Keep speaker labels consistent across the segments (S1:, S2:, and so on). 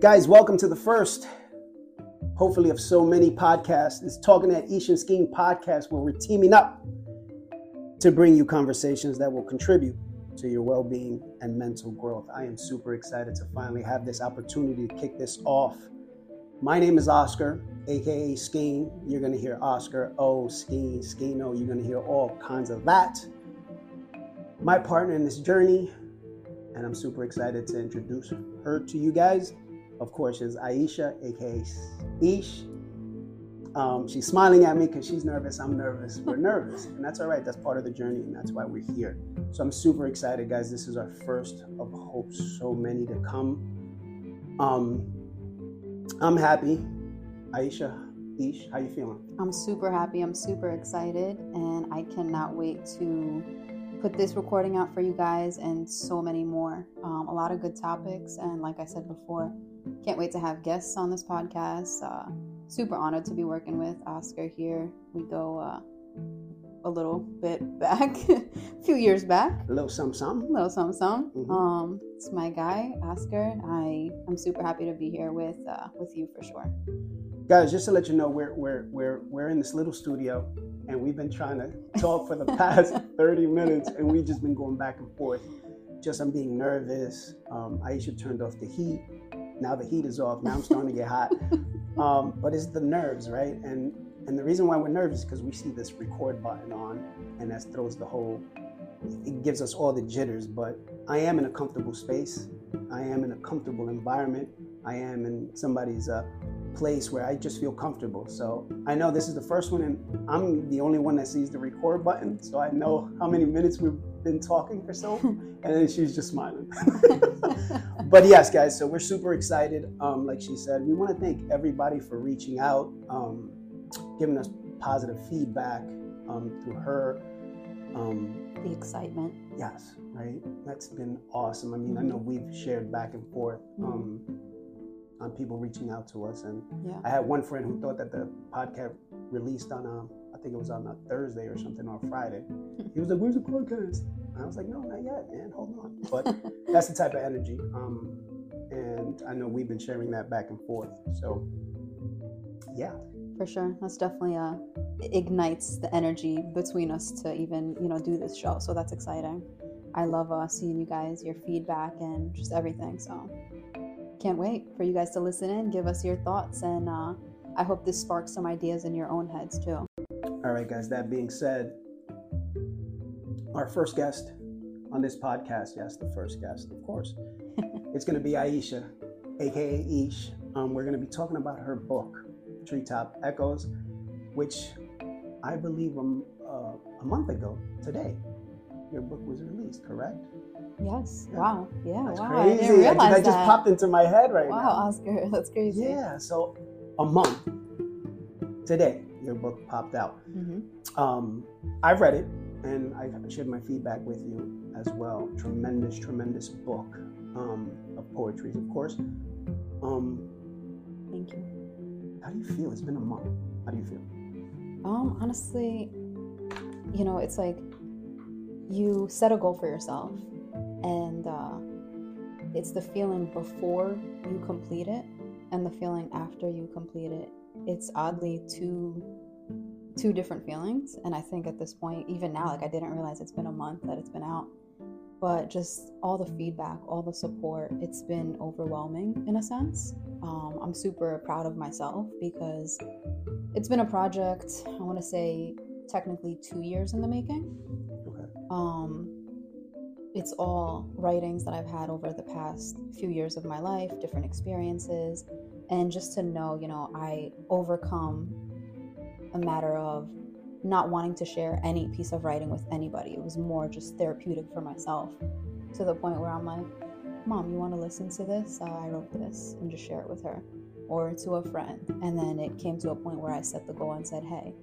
S1: Guys, welcome to the first, hopefully, of so many podcasts. It's Talking at Eesh and Skeen podcast, where we're teaming up to bring you conversations that will contribute to your well being and mental growth. I am super excited to finally have this opportunity to kick this off. My name is Oscar, aka Skeen. You're to hear Oscar, oh, Skeen, Skeeno. You're to hear all kinds of that. My partner in this journey, and I'm super excited to introduce her to you guys of course, is Aisha, aka Eesh. Um, she's smiling at me because she's nervous. I'm nervous. We're nervous, and that's all right. That's part of the journey, and that's why we're here. So I'm super excited, guys. This is our first of hope, so many to come. Um, I'm happy. Aisha, Eesh, how you feeling?
S2: I'm super happy. I'm super excited, and I cannot wait to put this recording out for you guys and so many more. Um, a lot of good topics, and like I said before, can't wait to have guests on this podcast. Uh, super honored to be working with Oscar here. We go uh, a little bit back, a few years back.
S1: A little some some.
S2: A little some some. Mm-hmm. Um, it's my guy, Oscar. I I'm super happy to be here with uh, with you for sure.
S1: Guys, just to let you know, we're we're we're we're in this little studio, and we've been trying to talk for the past 30 minutes, and we've just been going back and forth. Just I'm being nervous. Um, Aisha turned off the heat now the heat is off. Now I'm starting to get hot. Um, but it's the nerves, right? And and the reason why we're nervous is because we see this record button on, and that throws the whole. It gives us all the jitters. But I am in a comfortable space. I am in a comfortable environment. I am in somebody's uh, place where I just feel comfortable. So I know this is the first one, and I'm the only one that sees the record button. So I know how many minutes we've been talking for so, long, and then she's just smiling. but yes, guys, so we're super excited. Um, like she said, we want to thank everybody for reaching out, um, giving us positive feedback um, through her.
S2: Um, the excitement.
S1: Yes, right. That's been awesome. I mean, I know we've shared back and forth. Mm-hmm um, on people reaching out to us. And yeah. I had one friend who thought that the podcast released on, um, I think it was on a Thursday or something or Friday. He was like, "Where's the podcast?" And I was like, "No, not yet, man. Hold on." But that's the type of energy. Um, and I know we've been sharing that back and forth. So, yeah.
S2: For sure, that's definitely uh, ignites the energy between us to even you know do this show. So that's exciting. I love uh, seeing you guys, your feedback, and just everything. So can't wait for you guys to listen in, give us your thoughts, and uh, I hope this sparks some ideas in your own heads too.
S1: All right, guys, that being said, our first guest on this podcast, yes, the first guest, of course, it's going to be Aisha, aka Eesh. Um, we're going to be talking about her book, Treetop Echoes, which I believe um, uh, a month ago today, your book was released, correct?
S2: Yes. Yeah. Wow. Yeah.
S1: That's
S2: wow.
S1: crazy. I didn't realize that, that just popped into my head right
S2: wow,
S1: now.
S2: Wow, Oscar, that's crazy.
S1: Yeah. So a month today, your book popped out. Mm-hmm. Um, I've read it and I shared my feedback with you as well. Tremendous, tremendous book um, of poetry, of course.
S2: Um, Thank you.
S1: How do you feel? It's been a month. How do you feel?
S2: Um, honestly, you know, it's like you set a goal for yourself and uh, it's the feeling before you complete it and the feeling after you complete it it's oddly two two different feelings and i think at this point even now like i didn't realize it's been a month that it's been out but just all the feedback all the support it's been overwhelming in a sense um, i'm super proud of myself because it's been a project i want to say technically two years in the making okay. um, it's all writings that I've had over the past few years of my life, different experiences, and just to know, you know, I overcome a matter of not wanting to share any piece of writing with anybody. It was more just therapeutic for myself to the point where I'm like, Mom, you want to listen to this? Uh, I wrote this and just share it with her or to a friend. And then it came to a point where I set the goal and said, Hey,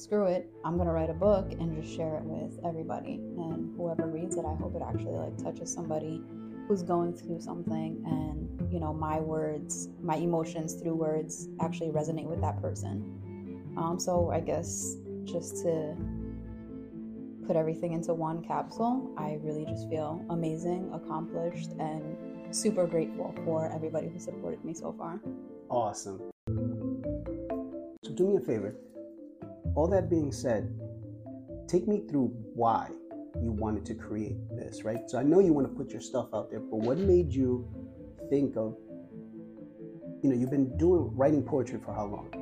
S2: screw it i'm going to write a book and just share it with everybody and whoever reads it i hope it actually like touches somebody who's going through something and you know my words my emotions through words actually resonate with that person um, so i guess just to put everything into one capsule, I really just feel amazing, accomplished, and super grateful for everybody who supported me so far.
S1: Awesome. So do me a favor. All that being said, take me through why you wanted to create this, right? So I know you want to put your stuff out there, but what made you think of, you know, you've been doing writing poetry for how long?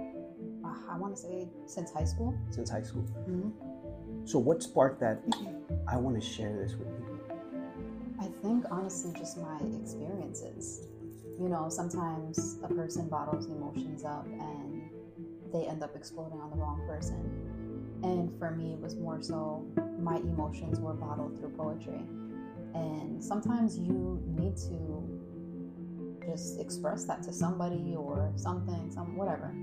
S2: I want to say since high school.
S1: Since high school.
S2: Mhm.
S1: So what sparked that? I want to share this with people.
S2: I think honestly, just my experiences. You know, sometimes a person bottles emotions up and they end up exploding on the wrong person. And for me, it was more so my emotions were bottled through poetry. And sometimes you need to just express that to somebody or something, some whatever.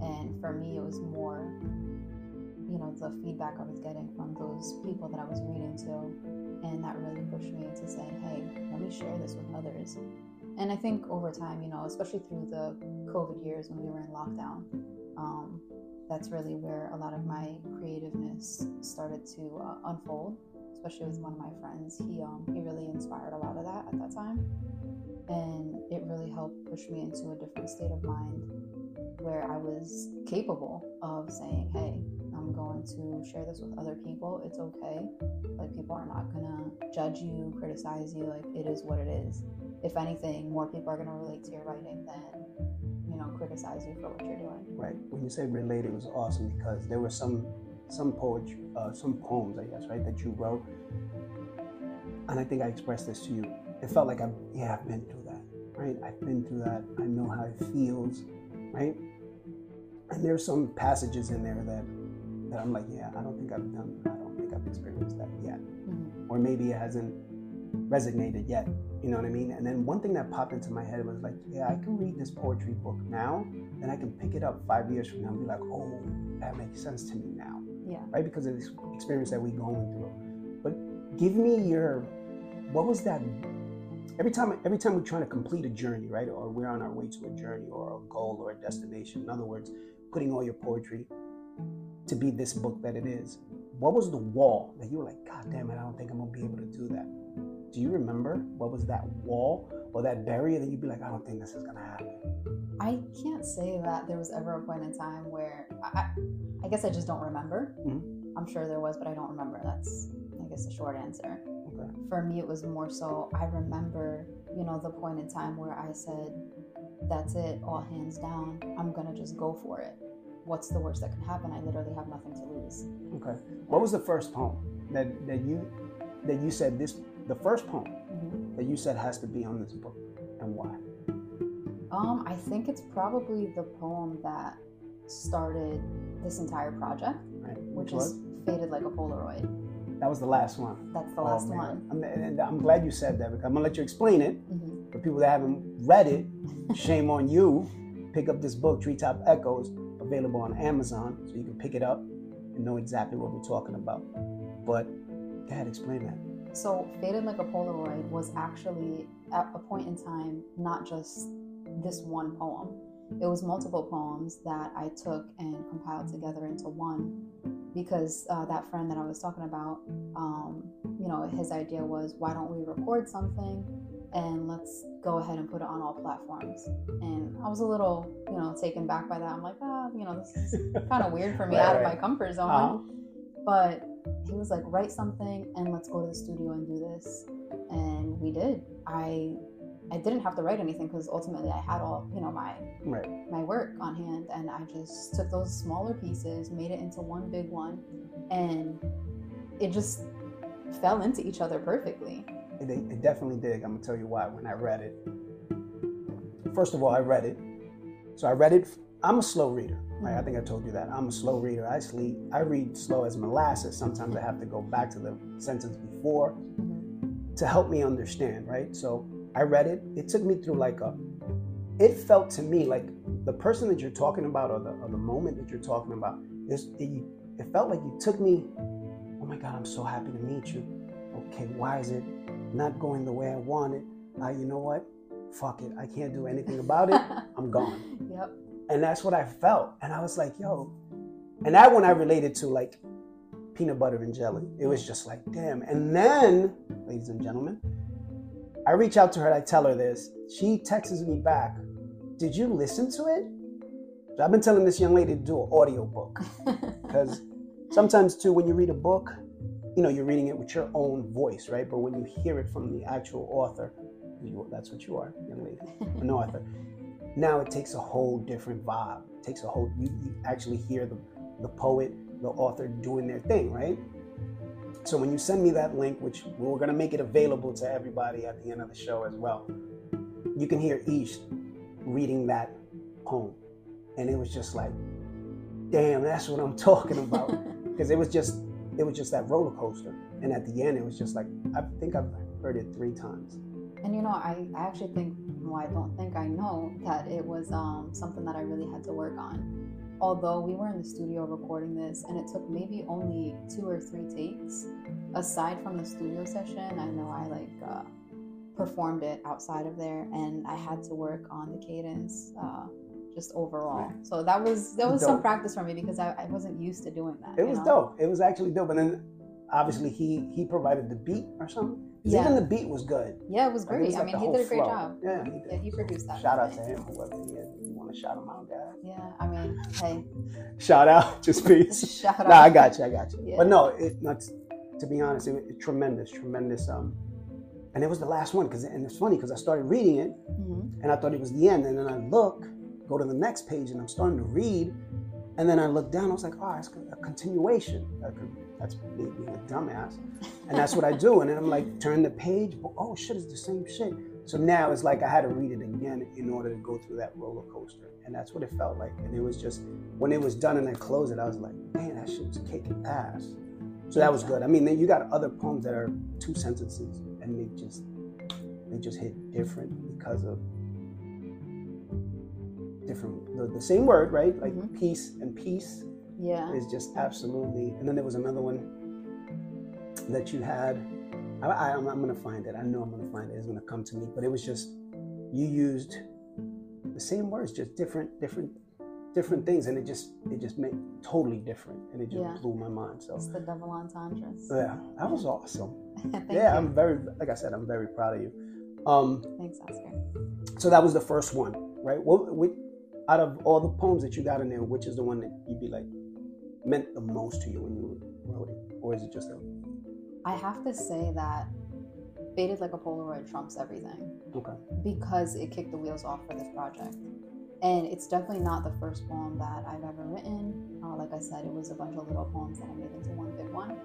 S2: And for me, it was more, you know, the feedback I was getting from those people that I was reading to. And that really pushed me to say, hey, let me share this with others. And I think over time, you know, especially through the COVID years when we were in lockdown, um, that's really where a lot of my creativeness started to uh, unfold. Especially with one of my friends, he um, he really inspired a lot of that at that time, and it really helped push me into a different state of mind where I was capable of saying, "Hey, I'm going to share this with other people. It's okay. Like people are not gonna judge you, criticize you. Like it is what it is. If anything, more people are gonna relate to your writing than you know criticize you for what you're doing."
S1: Right. When you say related, it was awesome because there were some some poetry, uh, some poems, I guess, right, that you wrote, and I think I expressed this to you. It felt like I'm, yeah, I've been through that, right? I've been through that. I know how it feels, right? And there's some passages in there that that I'm like, yeah, I don't think I've done, I don't think I've experienced that yet,
S2: Mhm.
S1: or maybe it hasn't resonated yet. You know what I mean? And then one thing that popped into my head was like, yeah, I can read this poetry book now, and I can pick it up five years from now and be like, oh, that makes sense to me now,
S2: Yeah.
S1: right? Because of this experience that we're going through. But give me your, what was that? Every time, every time we're trying to complete a journey, right, or we're on our way to a journey or a goal or a destination. In other words, putting all your poetry to be this book that it is. What was the wall that you were like, God damn it, I don't think I'm gonna be able to do that? Do you remember what was that wall or that barrier that you'd be like, I don't think this is gonna happen?
S2: I can't say that there was ever a point in time where I, I, guess I just don't remember.
S1: Mhm.
S2: I'm sure there was, but I don't remember. That's, I guess, the short answer.
S1: Okay.
S2: For me, it was more so I remember, you know, the point in time where I said, that's it, all hands down. I'm going to just go for it. What's the worst that can happen? I literally have nothing to lose.
S1: Okay. What was the first poem that, that you that you said this the first poem
S2: Mhm.
S1: that you said has to be on this book and why?
S2: Um, I think it's probably the poem that started this entire project,
S1: Right.
S2: which
S1: was
S2: is Faded Like a Polaroid.
S1: that was the last one.
S2: That's the
S1: Oh,
S2: last
S1: man.
S2: one.
S1: I'm, and I'm glad you said that because I'm gonna let you explain it.
S2: hmm
S1: For people that haven't read it, shame on you. Pick up this book, Treetop Echoes, available on Amazon, so you can pick it up and know exactly what we're talking about. But ahead, explain that.
S2: So, Faded Like a Polaroid was actually at a point in time not just this one poem. It was multiple poems that I took and compiled together into one because uh, that friend that I was talking about, um, you know, his idea was why don't we record something and let's go ahead and put it on all platforms. And I was a little, you know, taken back by that. I'm like, ah, you know, this is kind of weird for me
S1: Right,
S2: out of my comfort zone.
S1: Uh-huh.
S2: But he was like, write something and let's go to the studio and do this. And we did. I I didn't have to write anything because ultimately I had all, you know, my
S1: Right.
S2: my work on hand and I just took those smaller pieces, made it into one big one, and it just fell into each other perfectly.
S1: It, it definitely did. I'm gonna tell you why. When I read it, first of all, I read it. So I read it. I'm a slow reader. Right? I think I told you that. I'm a slow reader. I sleep. I read slow as molasses. Sometimes I have to go back to the sentence before mm-hmm. to help me understand. Right. So I read it. It took me through like a. It felt to me like the person that you're talking about, or the or the moment that you're talking about, is it, it felt like you took me. Oh my God! I'm so happy to meet you. Okay, why is it not going the way I want it? Uh, you know what? Fuck it. I can't do anything about it. I'm gone.
S2: Yep.
S1: And that's what I felt. And I was like, yo. And that one I related to, like, peanut butter and jelly. It was just like, damn. And then, ladies and gentlemen, I reach out to her, I tell her this. She texts me back, Did you listen to it? So I've been telling this young lady to do an audio book. Because sometimes too, when you read a book, you know, you're reading it with your own voice, right? But when you hear it from the actual author, you, that's what you are, young lady, an author. Now it takes a whole different vibe. It takes a whole, you, you actually hear the, the poet, the author doing their thing, right? So when you send me that link, which we're going to make it available to everybody at the end of the show as well, you can hear Eesh reading that poem. And it was just like, damn, that's what I'm talking about. Because it was just, it was just that roller coaster. And at the end, it was just like, I think I've heard it three times.
S2: And you know, I, I actually think, well, I don't think I know that it was um, something that I really had to work on. Although we were in the studio recording this and it took maybe only two or three takes, aside from the studio session, I know I like uh, performed it outside of there and I had to work on the cadence. Uh, just overall. So that was that was dope. some practice for me because I, I, wasn't used to doing that.
S1: It was know? dope. It was actually dope. And then obviously he he provided the beat or something. Yeah. Even the beat was good.
S2: Yeah, it was great. Was like I mean, he did a great
S1: flow.
S2: job.
S1: Yeah,
S2: he, did. yeah, he produced that.
S1: Shout out to him, whoever he is. You want to shout him out, guys?
S2: Yeah, I mean, hey.
S1: Shout out, just peace.
S2: shout out.
S1: Nah, I got you. I got you. Yeah. But no, it, not, to be honest, it, it, tremendous, tremendous. Um, and it was the last one because, and it's funny because I started reading it, mm-hmm. and I thought it was the end, and then I look, go to the next page, and I'm starting to read, and then I look down. I was like, oh, it's a continuation. That's me being a dumbass. And that's what I do. And then I'm like, turn the page. Oh, shit, it's the same shit. So now it's like I had to read it again in order to go through that roller coaster. And that's what it felt like. And it was just, when it was done and I closed it, I was like, man, that shit was kicking ass. So that was good. I mean, then you got other poems that are two sentences and they just, they just hit different because of different the, the same word, right? Like mm-hmm. peace and peace.
S2: Yeah.
S1: Is just absolutely. And then there was another one that you had. I, am going to find it. I know I'm going to find it. It's going to come to me. But it was just you used the same words, just different, different, different things, and it just it just made totally different, and it just yeah. blew my mind. So
S2: it's the double entendres.
S1: Yeah, that was awesome. yeah, you. I'm very like I said, I'm very proud of you. Um,
S2: Thanks, Oscar.
S1: So that was the first one, right? What, what out of all the poems that you got in there, which is the one that you'd be like meant the most to you when you wrote it, or is it just a?
S2: I have to say that "Faded Like a Polaroid" trumps everything.
S1: Okay.
S2: Because it kicked the wheels off for this project, and it's definitely not the first poem that I've ever written. Uh, like I said, it was a bunch of little poems that I made into one big one.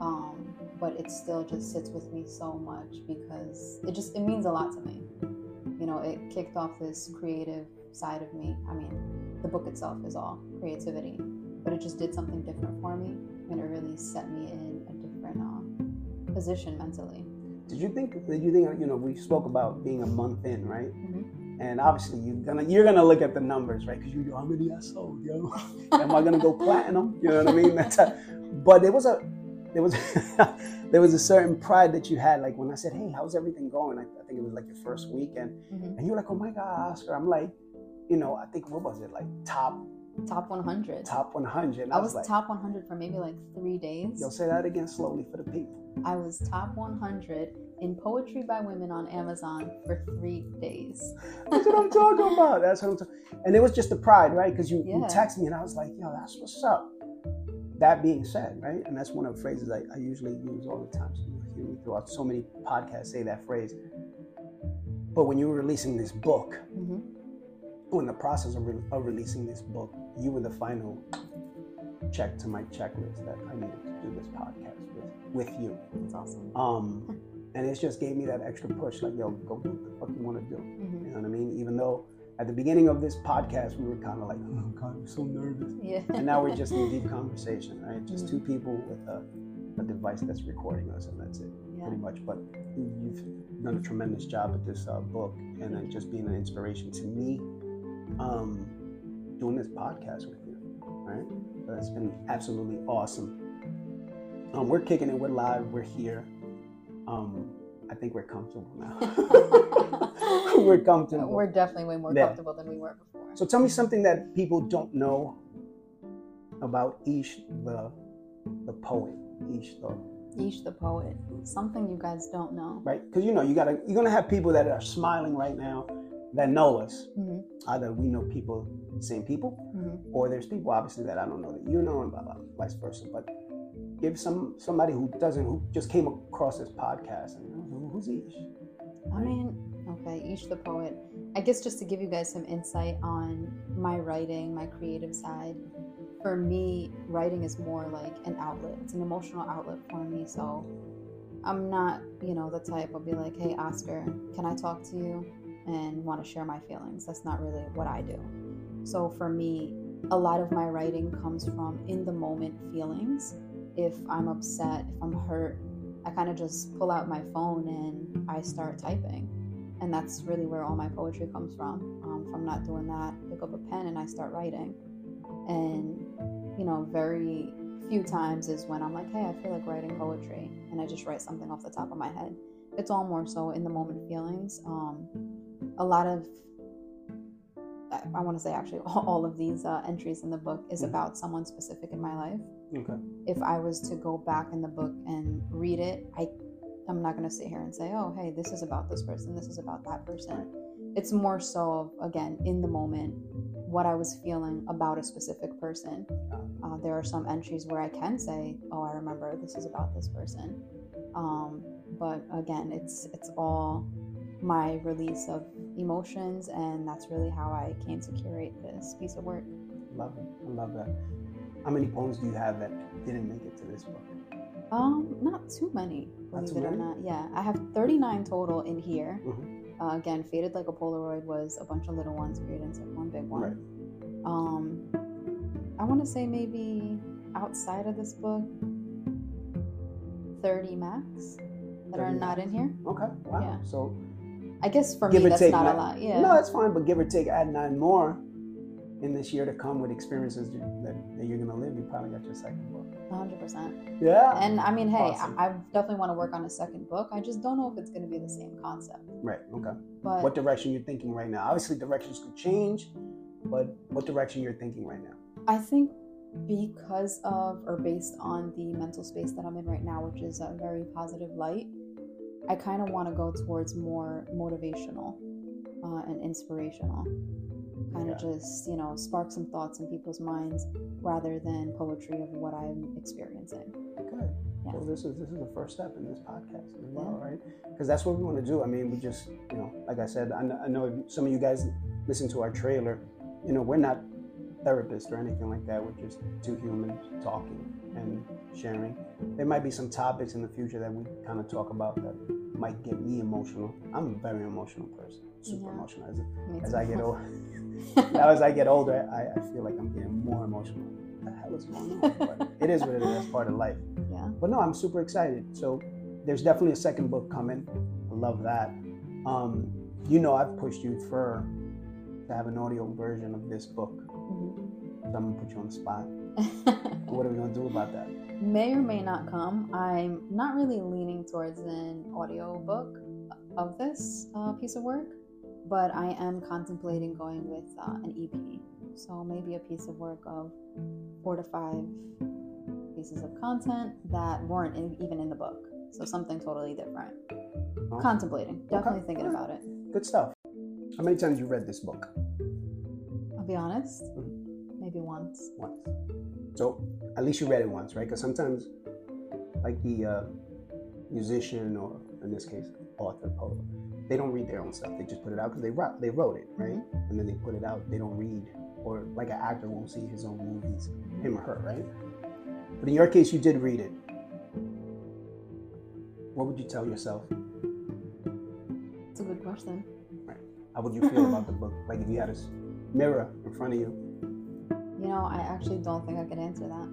S2: Um, but it still just sits with me so much because it just it means a lot to me. You know, it kicked off this creative side of me. I mean, the book itself is all creativity, but it just did something different for me, and it really set me in a different uh, position mentally.
S1: Did you think? Did you think? You know, we spoke about being a month in, right? Mm-hmm. And obviously, you're gonna you're gonna look at the numbers, right? Because you know how many I sold, yo. Am I gonna go platinum? You know what I mean? That's a, but there was a there was there was a certain pride that you had. Like when I said, "Hey, how's everything going?" I, I think it was like your first weekend, mm-hmm. and you're like, "Oh my God, Oscar!" I'm like, you know, I think what was it like top
S2: top 100
S1: top 100
S2: i, I was, was like, top 100 for maybe like three days.
S1: You'll say that again slowly for the people.
S2: I was top 100 in poetry by women on amazon for three days.
S1: That's what i'm talking about. That's what i'm talking and it was just the pride right? Because you, yeah. you text me and i was like yo that's what's up. That being said right and that's one of the phrases i, I usually use all the time. So you hear me throughout so many podcasts say that phrase. But when you were releasing this book mm-hmm in the process of, re- of releasing this book, you were the final check to my checklist that I needed to do this podcast with, with you.
S2: That's awesome.
S1: Um, and it just gave me that extra push, like, yo, go do what the fuck you want to do. Mm-hmm. You know what I mean? Even though at the beginning of this podcast, we were kind of like, oh God, I'm so nervous.
S2: Yeah.
S1: And now we're just in deep conversation, right? Just mm-hmm. two people with a, a, device that's recording us, and that's it, yeah. pretty much. But you've done a tremendous job with this uh, book, and uh, just being an inspiration to me um, doing this podcast with you. Right? It's been absolutely awesome. Um, we're kicking it. We're live. We're here. Um, I think we're comfortable now. we're comfortable.
S2: We're definitely way more yeah. comfortable than we were before.
S1: So tell me something that people don't know about Eesh the the poet, Eesh though,
S2: Eesh the poet. Something you guys don't know.
S1: right? Because you know you gotta you're gonna have people that are smiling right now that know us.
S2: hmm
S1: Either we know people, same people,
S2: hmm
S1: or there's people obviously that I don't know that you know, and blah blah, vice versa. But give some somebody who doesn't, who just came across this podcast, and who, who's Eesh?
S2: I mean, okay, Eesh the poet. I guess just to give you guys some insight on my writing, my creative side. For me, writing is more like an outlet. It's an emotional outlet for me. So I'm not, you know, the type I'll be like, hey, Oscar, can I talk to you? And want to share my feelings. That's not really what I do. So for me, a lot of my writing comes from in the moment feelings. If I'm upset, if I'm hurt, I kind of just pull out my phone and I start typing. And that's really where all my poetry comes from. Um, if I'm not doing that, I pick up a pen and I start writing. And, you know, very few times is when I'm like, hey, I feel like writing poetry. And I just write something off the top of my head. It's all more so in the moment feelings. Um, a lot of, I, want to say actually, all, of these uh, entries in the book is
S1: Mhm.
S2: about someone specific in my life
S1: Okay.
S2: if I was to go back in the book and read it, I I'm not gonna sit here and say, oh hey, this is about this person, this is about that person. It's more so again in the moment what I was feeling about a specific person. Uh, there are some entries where I can say, oh I remember this is about this person. Um, but again, it's it's all my release of emotions, and that's really how I came to curate this piece of work.
S1: Love it. I love that. How many poems do you have that didn't make it to this book?
S2: Um, not too many, believe
S1: too
S2: it or not. Yeah, I have 39 total in here.
S1: Mhm.
S2: Uh, again, Faded Like a Polaroid was a bunch of little ones created into one big one.
S1: Right.
S2: Um, I want to say maybe outside of this book, 30 max that are
S1: 30
S2: not in here.
S1: Okay. Wow.
S2: Yeah.
S1: So
S2: I guess for
S1: Give
S2: me, that's
S1: take
S2: not
S1: nine.
S2: a lot. Yeah.
S1: no, that's fine. But give or take, add nine more in this year to come with experiences that, that you're gonna live. You probably got your second book.
S2: 100%.
S1: Yeah.
S2: And I mean, hey,
S1: Awesome.
S2: I, I definitely want to work on a second book. I just don't know if it's going to be the same concept.
S1: right. Okay.
S2: But
S1: What direction you're thinking right now? Obviously, directions could change, but what direction you're thinking right now?
S2: I think because of or based on the mental space that I'm in right now, which is a very positive light, I kind of want to go towards more motivational uh, and inspirational. Kind of
S1: Yeah.
S2: just, you know, spark some thoughts in people's minds rather than poetry of what I'm experiencing.
S1: Good.
S2: Yeah.
S1: So this is this is the first step in this podcast as well, right? Because that's what we want to do. I mean, we just, you know, like I said, I know, I know some of you guys listen to our trailer. You know, we're not therapists or anything like that. We're just two humans talking and sharing. There might be some topics in the future that we kind of talk about that might get me emotional. I'm a very emotional person, super
S2: Yeah.
S1: emotional. As, as. I get older, now as I get older, I, I feel like I'm getting more emotional. What the hell is going on? But it is what it is. That's part of life.
S2: yeah.
S1: But no, I'm super excited. So there's definitely a second book coming. I love that. Um, you know, I've pushed you for to have an audio version of this book.
S2: Mhm.
S1: So I'm gonna put you on the spot. What are we gonna do about that?
S2: may or may not come. I'm not really leaning towards an audio book of this uh, piece of work, but I am contemplating going with uh, an EP. So maybe a piece of work of four to five pieces of content that weren't in, even in the book. So something totally different.
S1: Awesome.
S2: Contemplating, definitely
S1: Okay.
S2: thinking about it.
S1: Good stuff. How many times you read this book?
S2: I'll be honest,
S1: Mhm.
S2: Maybe once.
S1: Once. So at least you read it once, right? Because sometimes, like the uh, musician or in this case author, poet, they don't read their own stuff. They just put it out because they wrote, they wrote it, right? And then they put it out. They don't read, or like an actor won't see his own movies, him or her, right? But in your case, you did read it. What would you tell yourself?
S2: It's a good question. Right.
S1: How would you feel about the book? Like if you had a mirror in front of You
S2: know, I actually don't think I could answer that.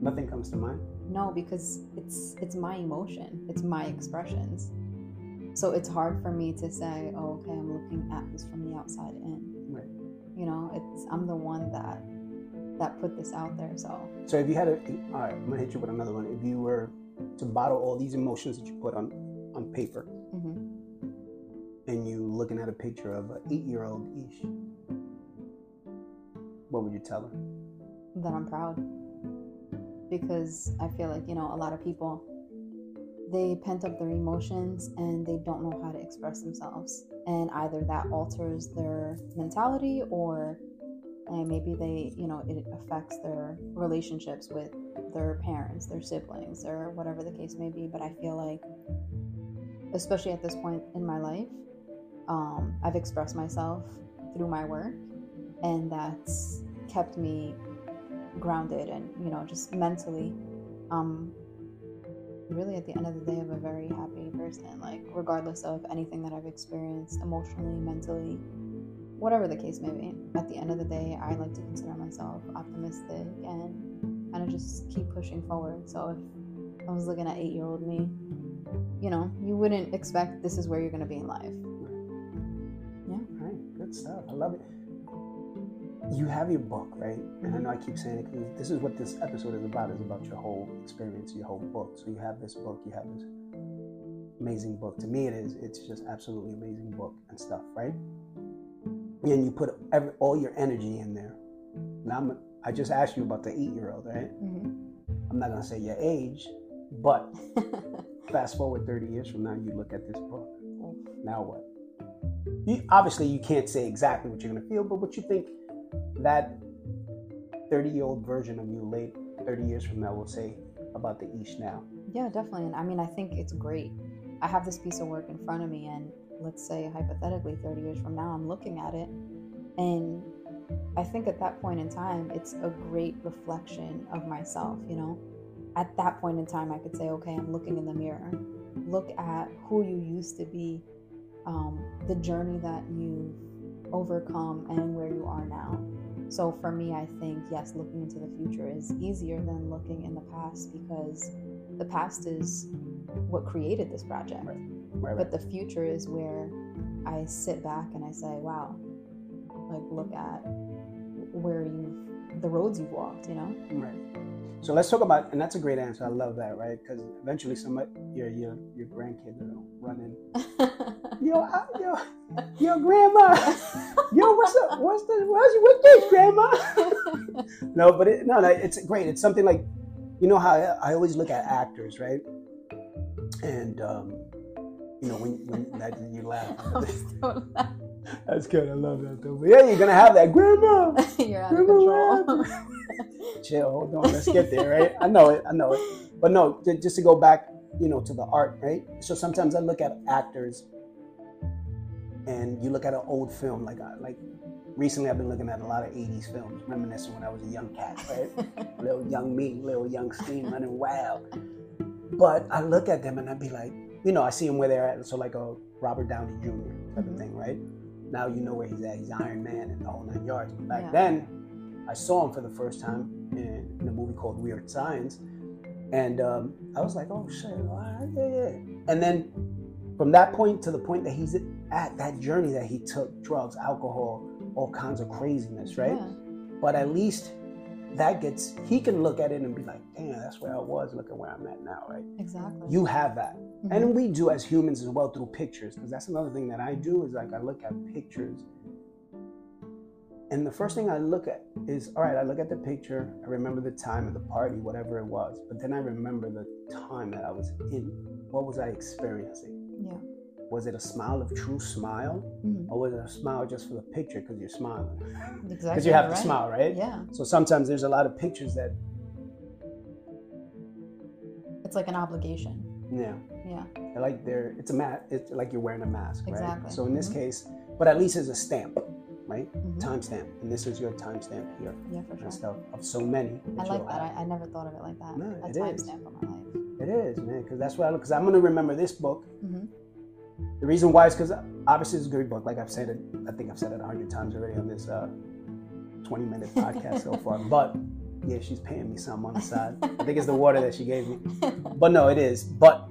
S1: nothing comes to mind.
S2: No, because it's it's my emotion. It's my expressions. So it's hard for me to say, "Oh, okay, I'm looking at this from the outside in."
S1: Right.
S2: You know, it's I'm the one that that put this out there. So
S1: So if you had a, all right, I'm gonna hit you with another one. If you were to bottle all these emotions that you put on on paper,
S2: mhm.
S1: and you looking at a picture of an eight-year-old Eesh, what would you tell her?
S2: that I'm proud. because I feel like, you know, a lot of people they pent up their emotions and they don't know how to express themselves. And either that alters their mentality or and maybe they, you know, it affects their relationships with their parents, their siblings, or whatever the case may be. But I feel like, especially at this point in my life, um, I've expressed myself through my work, and that's kept me grounded and, you know, just mentally. Um, really, at the end of the day, I'm a very happy person, like, regardless of anything that I've experienced emotionally, mentally, whatever the case may be. At the end of the day, I like to consider myself optimistic and kind of just keep pushing forward. So if I was looking at eight year old me, you know, you wouldn't expect this is where you're going to be in life.
S1: Yeah. All right. Good stuff. I love it. You have your book, right? And I know I keep saying it because this is what this episode is about, is about your whole experience, your whole book. So you have this book, you have this amazing book. To me, it is. It's just absolutely amazing book and stuff, right? and you put every, all your energy in there. Now, I'm, i just asked you about the eight year old, right? Mm-hmm. I'm not going to say your age, but fast forward 30 years from now, you look at this book. Now what? You, obviously, you can't say exactly what you're going to feel, but what you think that 30 year old version of you late 30 years from now will say about the Eesh now?
S2: Yeah, definitely. And I mean, I think it's great. I have this piece of work in front of me, and let's say hypothetically 30 years from now, I'm looking at it and I think at that point in time, it's a great reflection of myself, you know? At that point in time, I could say, okay, I'm looking in the mirror. Look at who you used to be, um, the journey that you've overcome, and where you are now. So for me, I think, yes, looking into the future is easier than looking in the past because the past is what created this project. Right. Right, but the future is where I sit back and I say, wow, like look at where you've, the roads you've walked, you know?
S1: Right. So let's talk about, and that's a great answer. I love that, right? Because eventually, somebody, your your your grandkids are running. yo, I, yo, yo, grandma, yo, what's up? What's the what's with this, grandma? no, but it, no, no, it's great. It's something like, you know how I, I always look at actors, right? And um, you know, when, when that, you laugh. That's good. I love that though. But yeah, you're gonna have that grandma.
S2: you're out grandma of control.
S1: Chill. Hold on. Let's get there. Right. I know it. I know it. But no, just to go back, you know, to the art. Right. So sometimes I look at actors, and you look at an old film, like uh, like recently I've been looking at a lot of 80s films, reminiscing when I was a young cat, right? little young me, little young Skeen running wild. But I look at them and I'd be like, you know, I see them where they're at. So like a Robert Downey Jr. type mm-hmm. of thing, right? Now you know where he's at. He's Iron Man and the whole nine yards. But back yeah. then, I saw him for the first time in, in a movie called Weird Science, and um, I was like, oh shit, yeah, yeah. And then from that point to the point that he's at that journey that he took drugs, alcohol, all kinds of craziness, right? Yeah. But at least that gets he can look at it and be like, damn, that's where I was. Look at where I'm at now, right?
S2: Exactly.
S1: You have that, mm-hmm. and we do as humans as well through pictures, because that's another thing that I do is like I look at pictures, and the first thing I look at is all right. I look at the picture. I remember the time of the party, whatever it was, but then I remember the time that I was in. What was I experiencing?
S2: Yeah
S1: was it a smile of true smile? Mm-hmm. or was it a smile just for the picture because you're smiling?
S2: Because
S1: exactly you have right. to smile right?
S2: Yeah.
S1: So sometimes there's a lot of pictures that
S2: it's like an obligation.
S1: Yeah.
S2: Yeah.
S1: Like they're it's a mat it's like you're wearing a mask
S2: exactly.
S1: right so in this mm-hmm. case but at least it's a stamp right? Mm-hmm. timestamp and this is your timestamp here
S2: yeah for sure.
S1: stuff of so many
S2: i like that. I, I, never thought of it like that.
S1: No,
S2: a timestamp of my life.
S1: It is man because that's what i look because i'm going to remember this book mm-hmm the reason why is because obviously it's a great book. Like I've said it, I think I've said it a hundred times already on this uh, 20 minute podcast so far. But yeah, she's paying me some on the side. I think it's the water that she gave me. But no, it is. But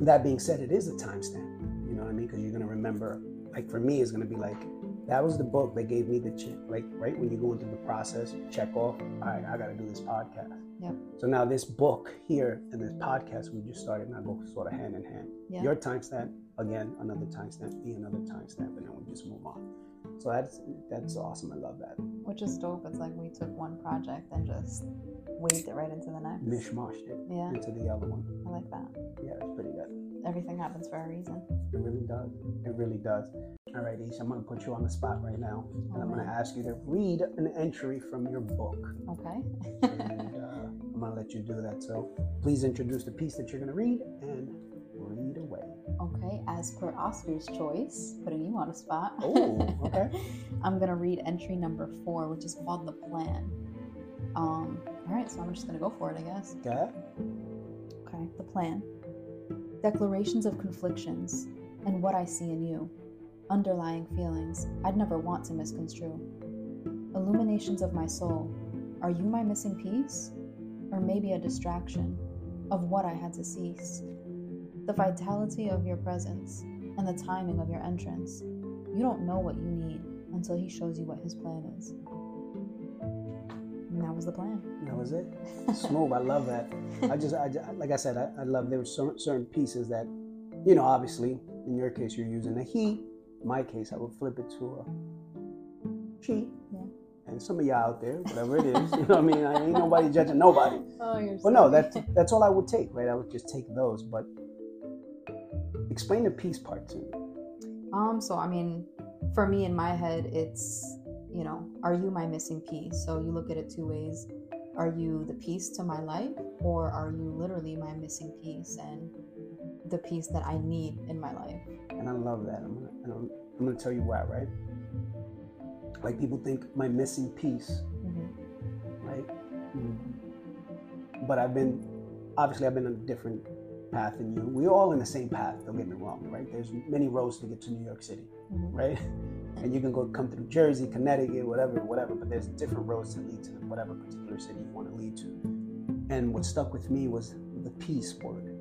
S1: that being said, it is a timestamp. You know what I mean? Because you're gonna remember. Like for me, it's gonna be like that was the book that gave me the check. Like right when you go into the process, check off. All right, I got to do this podcast.
S2: Yep.
S1: So now this book here and this podcast we just started now go sort of hand in hand. Yep. Your timestamp again, another timestamp, be another timestamp, and then we just move on. So that's that's awesome. I love that.
S2: Which is dope. It's like we took one project and just waved it right into the next.
S1: Mishmashed it
S2: Yeah,
S1: into the other one.
S2: I like that.
S1: Yeah, it's pretty good.
S2: Everything happens for a reason.
S1: It really does. It really does. All right, Eesh, I'm gonna put you on the spot right now, and I'm gonna ask you to read an entry from your book,
S2: Okay.
S1: and uh, I'm gonna let you do that. So please introduce the piece that you're gonna read and read away.
S2: Okay, as per Oscar's choice, putting you on a spot.
S1: Oh, okay.
S2: I'm gonna read entry number four, which is called the plan. Um, all right, so I'm just gonna go for it, I guess.
S1: Okay.
S2: Okay, the plan. Declarations of conflictions and what I see in you. Underlying feelings I'd never want to misconstrue. Illuminations of my soul. Are you my missing piece? Or maybe a distraction of what I had to cease? The vitality of your presence and the timing of your entrance. You don't know what you need until he shows you what his plan is. And that was the plan.
S1: That was it. Smooth. I love that. I just, I, like I said, I, I love there were certain, certain pieces that, you know, obviously, in your case, you're using a he. In my case, I would flip it to a she.
S2: Yeah.
S1: And some of y'all out there, whatever it is, you know what I mean? I ain't nobody judging nobody.
S2: Oh, you're
S1: But no, that's that's all I would take, right? I would just take those. But explain the peace part to me.
S2: Um, so I mean, for me in my head, it's you know, are you my missing piece? So you look at it two ways. Are you the piece to my life, or are you literally my missing piece and the piece that I need in my life?
S1: And I love that. I'm gonna, I'm, I'm gonna tell you why, right? Like people think my missing piece
S2: hmm
S1: right? Mm. But I've been, obviously, I've been on a different path than you. We're all in the same path. Don't get me wrong, right? There's many roads to get to New York City,
S2: hmm
S1: right? And you can go come through Jersey, Connecticut, whatever, whatever. But there's different roads to lead to whatever particular city you want to lead to. And what stuck with me was the peace word.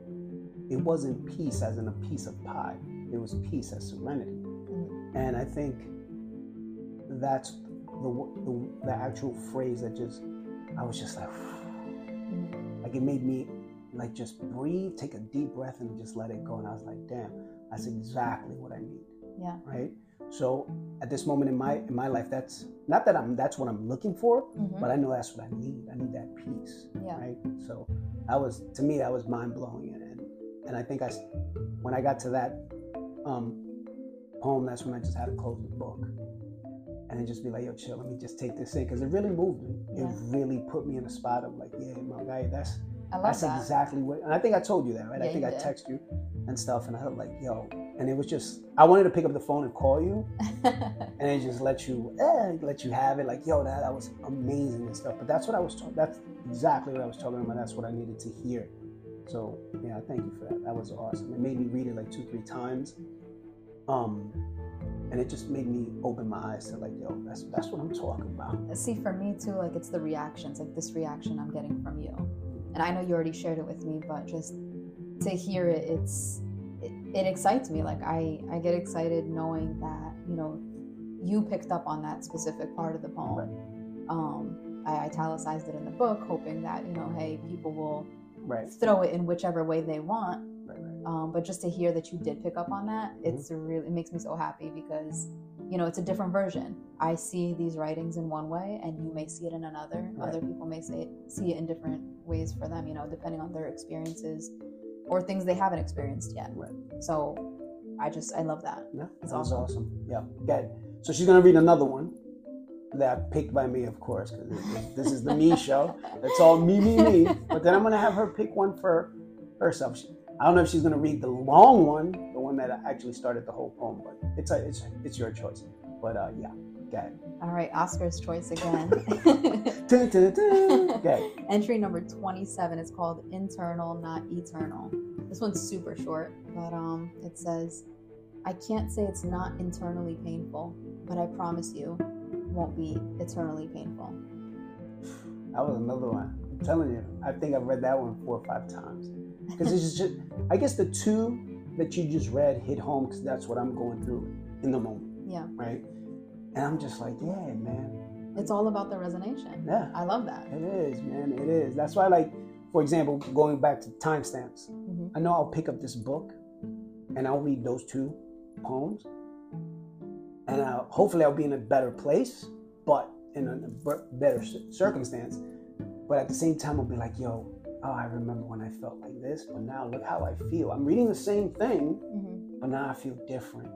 S1: It wasn't peace as in a piece of pie. It was peace as serenity. And I think that's the, the, the actual phrase that just, I was just like,
S2: hmm
S1: like it made me like just breathe, take a deep breath, and just let it go. And I was like, damn, that's exactly what I need,
S2: Yeah.
S1: right? So at this moment in my in my life, that's not that I'm that's what I'm looking for,
S2: hmm
S1: but I know that's what I need. I need that peace,
S2: Yeah.
S1: right? So that was to me that was mind blowing, and and, and I think I when I got to that um, poem, that's when I just had to close the book and then just be like, yo, chill, let me just take this in because it really moved me.
S2: Yeah.
S1: It really put me in a spot of like, yeah, my guy, that's
S2: I love
S1: that's
S2: that.
S1: exactly what. And I think I told you that, right?
S2: Yeah,
S1: I think I
S2: did.
S1: text you and stuff, and I was like, yo, and it was just I wanted to pick up the phone and call you and then just let you eh, let you have it like yo that, that was amazing and stuff but that's what i was talking that's exactly what i was talking about that's what i needed to hear so yeah thank you for that that was awesome it made me read it like two three times um and it just made me open my eyes to like yo that's that's what i'm talking about
S2: See, for me too, like it's the reactions, like this reaction I'm getting from you. And I know you already shared it with me, but just to hear it, it's it, it excites me. Like I I get excited knowing that you know you picked up on that specific part of the poem. Um, I italicized it in the book, hoping that you know, hey, people will
S1: right
S2: throw it in whichever way they want.
S1: right right
S2: Um, but just to hear that you did pick up on that, it's really it makes me so happy because you know it's a different version. I see these writings in one way, and you may see it in another.
S1: Right.
S2: Other people may say see it in different ways for them. You know, depending on their experiences or things they haven't experienced yet.
S1: Right.
S2: So I just I love that.
S1: yeah
S2: It's awesome.
S1: awesome yeah good so she's gonna read another one that picked by me of course because this is the me show It's all me, me, me. But then I'm gonna have her pick one for herself. I don't know if she's gonna read the long one, one that actually started the whole poem, but it's a, it's it's your choice. But uh, yeah, ahead.
S2: All right, Oscar's choice again.
S1: Dun, dun, dun.
S2: Entry number 27 is called Internal, Not Eternal. This one's super short, but um, it says, I can't say it's not internally painful, but I promise you, won't be eternally painful.
S1: That was another one. I'm telling you, I think I've read that one four or five times because it's just, I guess the two that you just read hit home because that's what I'm going through in the moment,
S2: Yeah,
S1: right? And I'm just like, yeah, man,
S2: it's all about the resonation.
S1: yeah.
S2: I love that.
S1: It is, man. It is. That's why, like, for example, going back to timestamps,
S2: Mhm.
S1: I know I'll pick up this book and I'll read those two poems. and uh, hopefully I'll be in a better place, but in a better circumstance. But at the same time, I'll be like, yo, oh, I remember when I felt like this, but now look how I feel. I'm reading the same thing, mm-hmm. but now I feel different.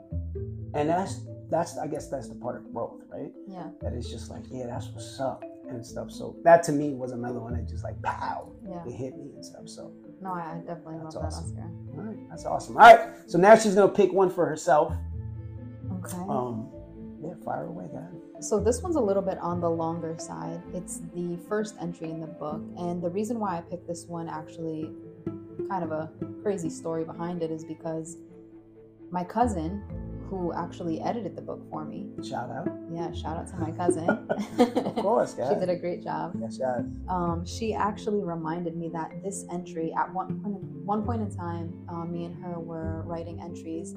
S1: And that's that's I guess that's the part of growth, right?
S2: Yeah.
S1: That is just like, yeah, that's what's up and stuff. So that to me was another one that just like pow, yeah. it hit me and stuff. So
S2: no, I definitely love awesome. that Oscar.
S1: All right, that's awesome. All right, so now she's gonna pick one for herself.
S2: Okay.
S1: Um, yeah, fire away, guys.
S2: So this one's a little bit on the longer side. It's the first entry in the book, and the reason why I picked this one actually, kind of a crazy story behind it, is because my cousin who actually edited the book for me.
S1: Shout out.
S2: Yeah, shout out to my cousin.
S1: of course, yeah.
S2: she did a great job.
S1: Yes, yes.
S2: Um, she actually reminded me that this entry, at one point, one point in time, uh, me and her were writing entries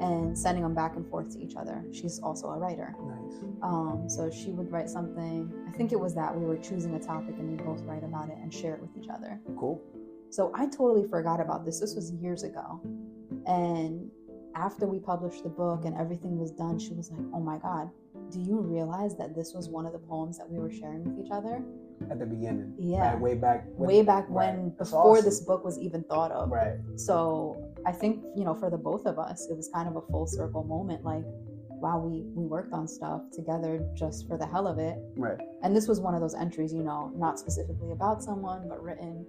S2: and sending them back and forth to each other. She's also a writer.
S1: Nice.
S2: Um, so she would write something. I think it was that we were choosing a topic and we both write about it and share it with each other.
S1: Cool.
S2: So I totally forgot about this. This was years ago, and after we published the book and everything was done, she was like, Oh my God, do you realize that this was one of the poems that we were sharing with each other?
S1: At the beginning.
S2: Yeah.
S1: Right, way back.
S2: When, way back right. when, before awesome. this book was even thought of.
S1: Right.
S2: So I think, you know, for the both of us, it was kind of a full circle moment. Like, wow, we, we worked on stuff together just for the hell of it.
S1: Right.
S2: And this was one of those entries, you know, not specifically about someone, but written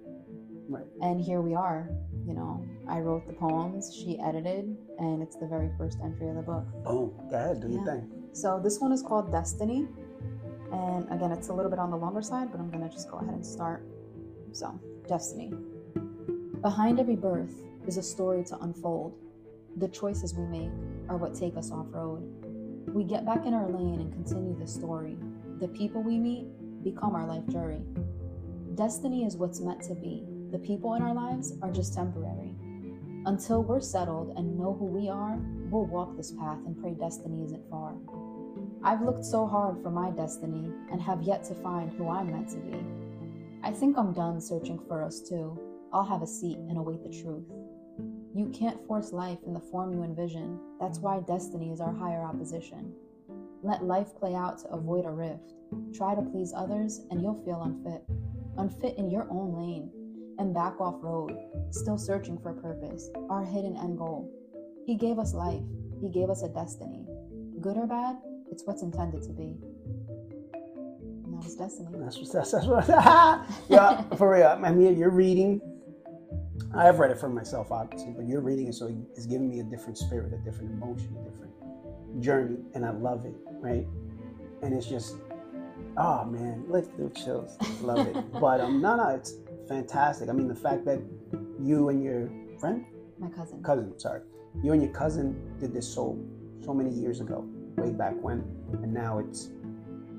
S1: Right.
S2: And here we are. You know, I wrote the poems, she edited, and it's the very first entry of the book.
S1: Boom. Go ahead, do yeah. your thing.
S2: So this one is called Destiny. And again, it's a little bit on the longer side, but I'm going to just go ahead and start. So, Destiny. Behind every birth is a story to unfold. The choices we make are what take us off road. We get back in our lane and continue the story. The people we meet become our life jury. Destiny is what's meant to be, the people in our lives are just temporary. Until we're settled and know who we are, we'll walk this path and pray destiny isn't far. I've looked so hard for my destiny and have yet to find who I'm meant to be. I think I'm done searching for us too. I'll have a seat and await the truth. You can't force life in the form you envision. That's why destiny is our higher opposition. Let life play out to avoid a rift. Try to please others and you'll feel unfit. Unfit in your own lane and back off road, still searching for purpose, our hidden end goal. He gave us life, He gave us a destiny. Good or bad, it's what's intended to be. And that was destiny.
S1: That's what that's, that's what Yeah, for real. I mean you're reading. I have read it for myself, obviously, but you're reading it, so it's giving me a different spirit, a different emotion, a different journey, and I love it, right? And it's just, oh man, look, the chills, love it. but um, no, no, it's fantastic. I mean, the fact that you and your friend,
S2: my cousin,
S1: cousin, sorry, you and your cousin did this so so many years ago, way back when, and now it's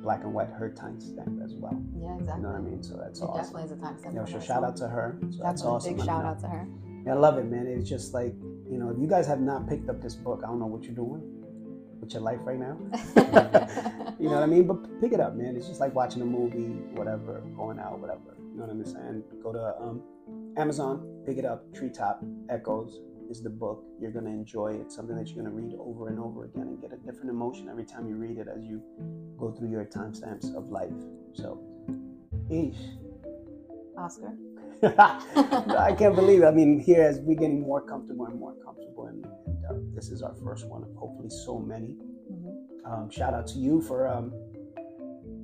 S1: black and white her timestamp as well.
S2: Yeah, exactly.
S1: You know what I mean? So that's
S2: it
S1: awesome.
S2: Definitely is a timestamp.
S1: Yeah, so shout out to her. So that's awesome.
S2: Big shout out to her.
S1: Yeah, I love it, man. It's just like you know, if you guys have not picked up this book, I don't know what you're doing with your life right now. you know what I mean? But pick it up, man. It's just like watching a movie, whatever, going out, whatever. You know what I'm saying? Go to um, Amazon, pick it up. Treetop Echoes is the book. You're gonna enjoy it. It's something that you're gonna read over and over again and get a different emotion every time you read it as you go through your timestamps of life. So, Eesh.
S2: Oscar.
S1: I can't believe it. I mean, here as we're getting more comfortable and more comfortable, and, and uh, this is our first one of hopefully so many. Mm-hmm. Um, shout out to you for um,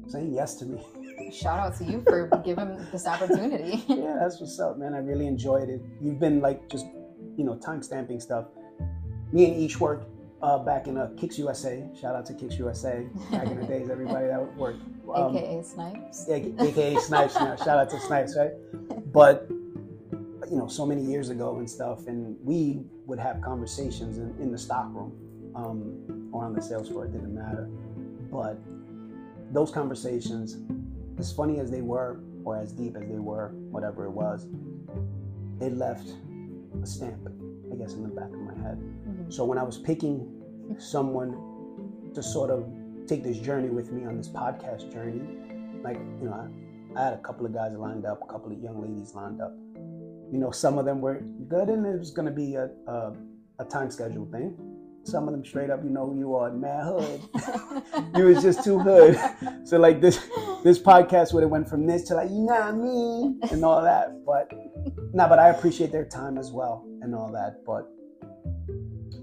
S1: saying yes to me.
S2: Shout out to you for giving this opportunity.
S1: yeah, that's what's up, man. I really enjoyed it. You've been like just, you know, time stamping stuff. Me and Eesh worked uh, back in uh, Kicks USA. Shout out to Kicks USA. Back in the days, everybody that worked.
S2: Um, AKA Snipes.
S1: Yeah, AKA Snipes. Now. Shout out to Snipes, right? But you know, so many years ago and stuff, and we would have conversations in, in the stock room um, or on the sales floor. It didn't matter, but those conversations as funny as they were, or as deep as they were, whatever it was, it left a stamp, I guess, in the back of my head. Mm-hmm. So when I was picking someone to sort of take this journey with me on this podcast journey, like, you know, I, I had a couple of guys lined up, a couple of young ladies lined up. You know, some of them were good, and it was going to be a, a, a time schedule thing. Some of them straight up, you know who you are, mad hood. you was just too hood. So like this this podcast would have went from this to like, you know what I mean? And all that. But no, but I appreciate their time as well and all that. But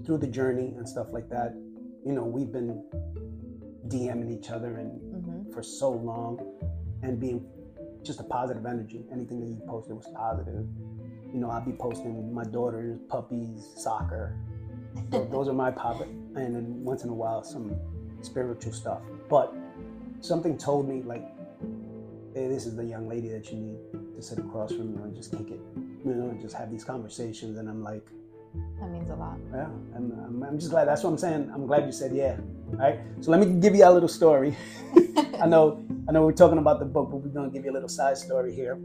S1: through the journey and stuff like that, you know, we've been DMing each other and
S2: hmm
S1: for so long and being just a positive energy. Anything that you posted was positive. You know, I'd be posting my daughter's puppies, soccer. Tho- Those are my pop and then once in a while some spiritual stuff. But something told me like, hey, this is the young lady that you need to sit across from you and just kick it. You know, and just have these conversations. And I'm like,
S2: That means a lot.
S1: yeah, I'm, I'm, I'm just glad. That's what I'm saying. I'm glad you said yeah. All right. So let me give you a little story. I know, I know we're talking about the book, but we're gonna give you a little side story here.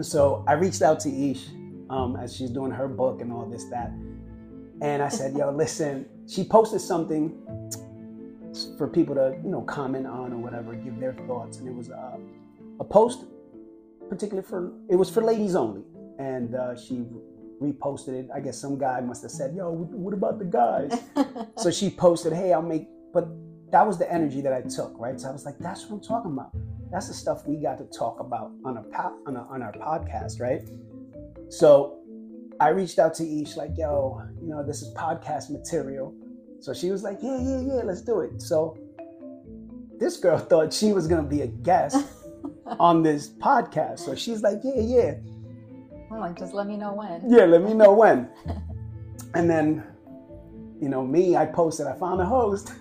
S1: So I reached out to Eesh um, as she's doing her book and all this that, and I said, "Yo, listen." She posted something for people to you know comment on or whatever, give their thoughts, and it was uh, a post particularly for it was for ladies only, and uh, she reposted it. I guess some guy must have said, "Yo, what about the guys?" so she posted, "Hey, I'll make," but that was the energy that I took, right? So I was like, "That's what I'm talking about. That's the stuff we got to talk about on a, po- on, a on our podcast, right?" So I reached out to Eesh like, "Yo, you know, this is podcast material." So she was like, "Yeah, yeah, yeah, let's do it." So this girl thought she was gonna be a guest on this podcast, so she's like, "Yeah, yeah."
S2: I'm like, just let me know when.
S1: Yeah, let me know when. And then, you know, me, I posted, I found a host.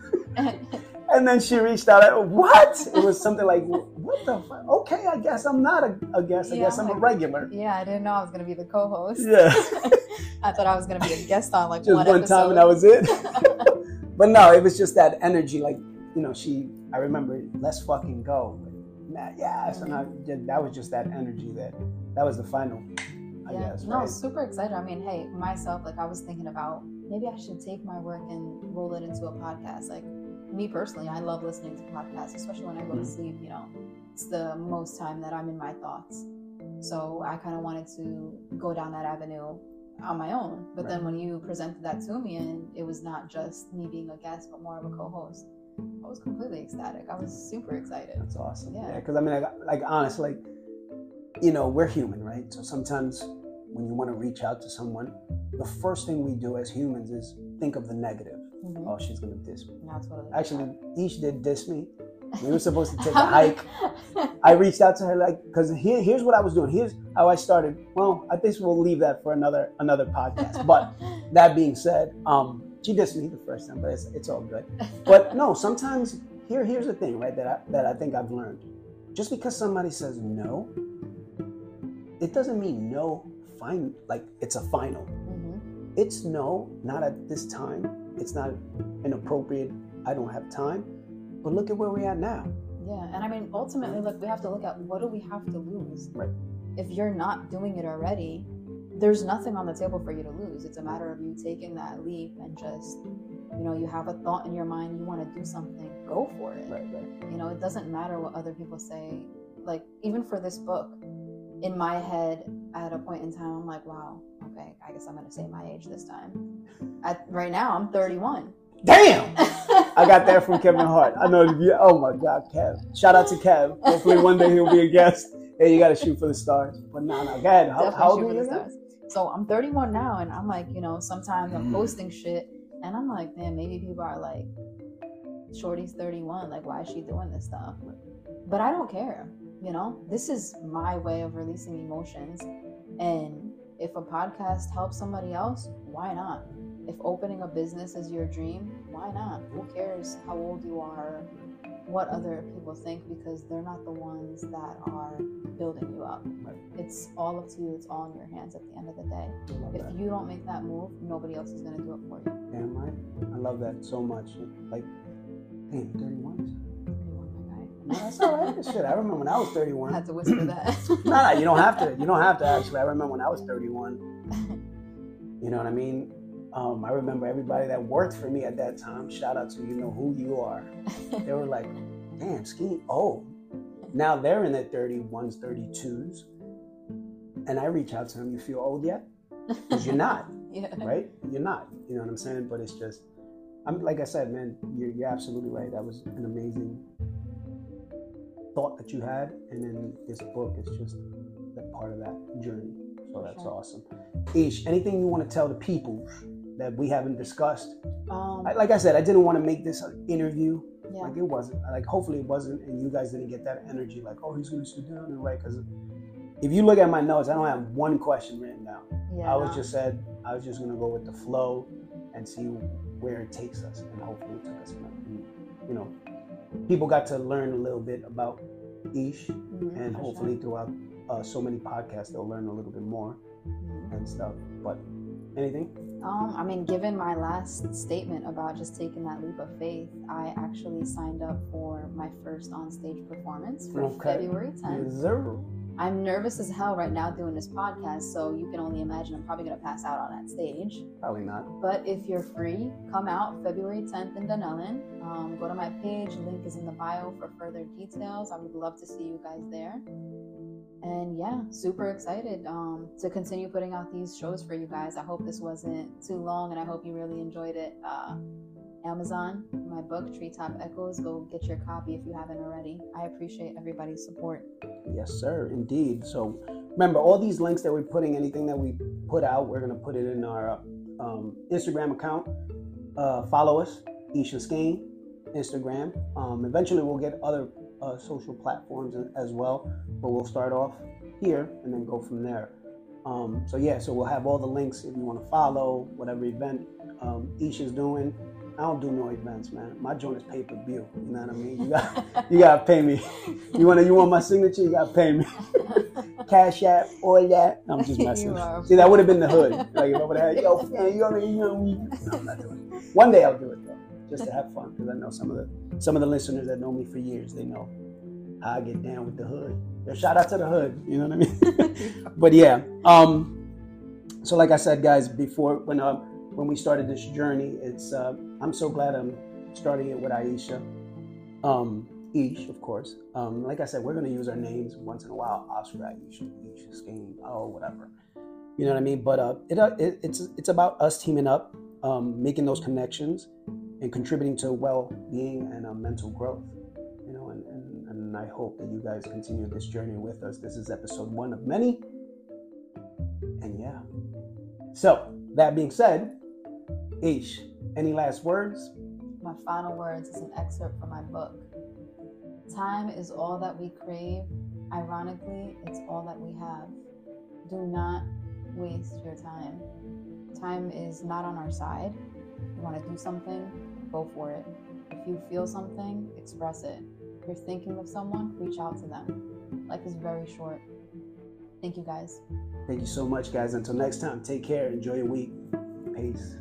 S1: And then she reached out, what? It was something like, what the fuck? Okay, I guess I'm not a, a guest. I
S2: Yeah,
S1: guess
S2: I'm
S1: I'm a regular.
S2: yeah, I didn't know I was gonna be the co-host.
S1: Yeah,
S2: I thought I was gonna be a guest on like
S1: just
S2: one,
S1: one, time and that was it. but no, it was just that energy. Like, you know, she, I remember, let's fucking go. And I, that was just that energy that, that was the final, I
S2: yeah.
S1: guess.
S2: no,
S1: right?
S2: super excited. I mean, hey, myself, like I was thinking about maybe I should take my work and roll it into a podcast. Like me personally, I love listening to podcasts, especially when I go to
S1: Mhm.
S2: sleep. You know, it's the most time that I'm in my thoughts. So I kind of wanted to go down that avenue on my own. But then when you presented that to me, and it was not just me being a guest, but more of a co-host, I was completely ecstatic. I was super excited.
S1: That's awesome.
S2: Yeah.
S1: Yeah, because I mean, like, like honestly, you know, we're human, right? So sometimes when you want to reach out to someone, the first thing we do as humans is think of the negative.
S2: Mhm.
S1: Oh, she's gonna diss me.
S2: Not totally.
S1: Actually, Eesh did diss me. We were supposed to take a hike. I reached out to her like, because here, here's what I was doing. Here's how I started. Well, I think we'll leave that for another another podcast. But that being said, um, she dissed me the first time, but it's, it's all good. But no, sometimes here here's the thing, right? That I, that I think I've learned. Just because somebody says no, it doesn't mean no. Fine, like it's a final.
S2: Mhm.
S1: It's no, not at this time. It's not inappropriate. I don't have time. But look at where we're at now.
S2: Yeah, and I mean, ultimately, look, we have to look at what do we have to lose.
S1: Right.
S2: If you're not doing it already, there's nothing on the table for you to lose. It's a matter of you taking that leap and just, you know, you have a thought in your mind, you want to do something, go for it.
S1: Right, right.
S2: You know, it doesn't matter what other people say. Like, even for this book, in my head, at a point in time, I'm like, wow, okay, I guess I'm going to say my age this time. At, right now, I'm 31.
S1: Damn! I got that from Kevin Hart. I know. You, oh my God, Kev! Shout out to Kev. Hopefully one day he'll be a guest. Hey, you got to shoot for the stars. But no, no, go ahead. How,
S2: Definitely
S1: how old are you?
S2: So I'm 31 now, and I'm like, you know, sometimes I'm
S1: Mm.
S2: posting shit, and I'm like, man, maybe people are like, Shorty's 31, like, why is she doing this stuff? But I don't care, you know. This is my way of releasing emotions, and if a podcast helps somebody else, why not? If opening a business is your dream, why not? Who cares how old you are, what other people think, because they're not the ones that are building you up. It's all up to you. It's all in your hands at the end of the day. If
S1: that.
S2: you don't make that move, nobody else is going to do it for you.
S1: Damn right. I love that so much. Like, damn, 31. No, that's all right. Shit, I remember when I was 31.
S2: I
S1: 31.
S2: had to whisper that.
S1: No, you don't have to. You don't have to actually. I remember when I was 31. You know what I mean? Um, I remember everybody that worked for me at that time. Shout out to you know who you are. They were like, "Damn, Skinny old." Now they're in their 31s, 32s, and I reach out to them. You feel old yet? Because you're not.
S2: Yeah.
S1: right? You're not. You know what I'm saying? But it's just, I'm like I said, man. You're, you're absolutely right. That was an amazing thought that you had, and then this book is just that part of that journey. So that's
S2: Sure.
S1: awesome. Eesh, anything you want to tell the people that we haven't discussed?
S2: Um,
S1: I, like I said, I didn't want to make this an interview.
S2: yeah.
S1: Like it wasn't. Like hopefully it wasn't, and you guys didn't get that energy. Like, oh, he's gonna sit down and write. Because if you look at my notes, I don't have one question written down.
S2: yeah.
S1: I was
S2: no.
S1: just said I was just gonna go with the flow and see where it takes us, and hopefully it took us. And, you know, people got to learn a little bit about Eesh,
S2: Mhm,
S1: and hopefully throughout uh, so many podcasts they'll learn a little bit more
S2: sure. Mhm.
S1: and stuff. But anything?
S2: Um, I mean, given my last statement about just taking that leap of faith, I actually signed up for my first onstage performance for
S1: Okay.
S2: February 10th.
S1: Zero.
S2: I'm nervous as hell right now doing this podcast, so you can only imagine I'm probably gonna pass out on that stage.
S1: Probably not.
S2: But if you're free, come out February 10th in Dunellen. Um, go to my page, link is in the bio for further details. I would love to see you guys there. And yeah, super excited um, to continue putting out these shows for you guys. I hope this wasn't too long and I hope you really enjoyed it. Uh, Amazon, my book, Treetop Echoes, go get your copy if you haven't already. I appreciate everybody's support.
S1: Yes, sir. Indeed. So remember, all these links that we're putting, anything that we put out, we're gonna put it in our um, Instagram account. Uh, follow us, Isha Skeen, Instagram. Um, eventually, we'll get other uh, social platforms as well, but we'll start off here and then go from there. Um, so yeah, so we'll have all the links if you want to follow whatever event um, Isha's doing. I don't do no events, man. My joint is pay per view. You know what I mean? You got you gotta pay me. You want you want my signature? You gotta pay me. Cash app, all that. I'm just messing. See, that would have been the hood. Like if I would have had, yo, man, you know. No, I'm not doing it. One day I'll do it though, just to have fun, because I know some of the some of the listeners that know me for years, they know how I get down with the hood. Shout out to the hood. You know what I mean? but yeah. Um. So like I said, guys, before when uh, when we started this journey, it's uh, I'm so glad I'm starting it with Aisha. Um, Eesh, of course. Um, like I said, we're gonna use our names once in a while. Oscar, Aisha, Eesh, Skeen, oh whatever. You know what I mean? But uh, it, uh, it it's it's about us teaming up, um, making those connections, and contributing to well-being and uh, mental growth. You know, and, and and I hope that you guys continue this journey with us. This is episode one of many. And yeah. So that being said, Eesh, any last words?
S2: My final words is an excerpt from my book. Time is all that we crave. Ironically, it's all that we have. Do not waste your time. Time is not on our side. You want to do something, go for it. If you feel something, express it. If you're thinking of someone, reach out to them. Life is very short. Thank you guys.
S1: Thank you so much, guys. Until next time, take care. Enjoy your week. Peace.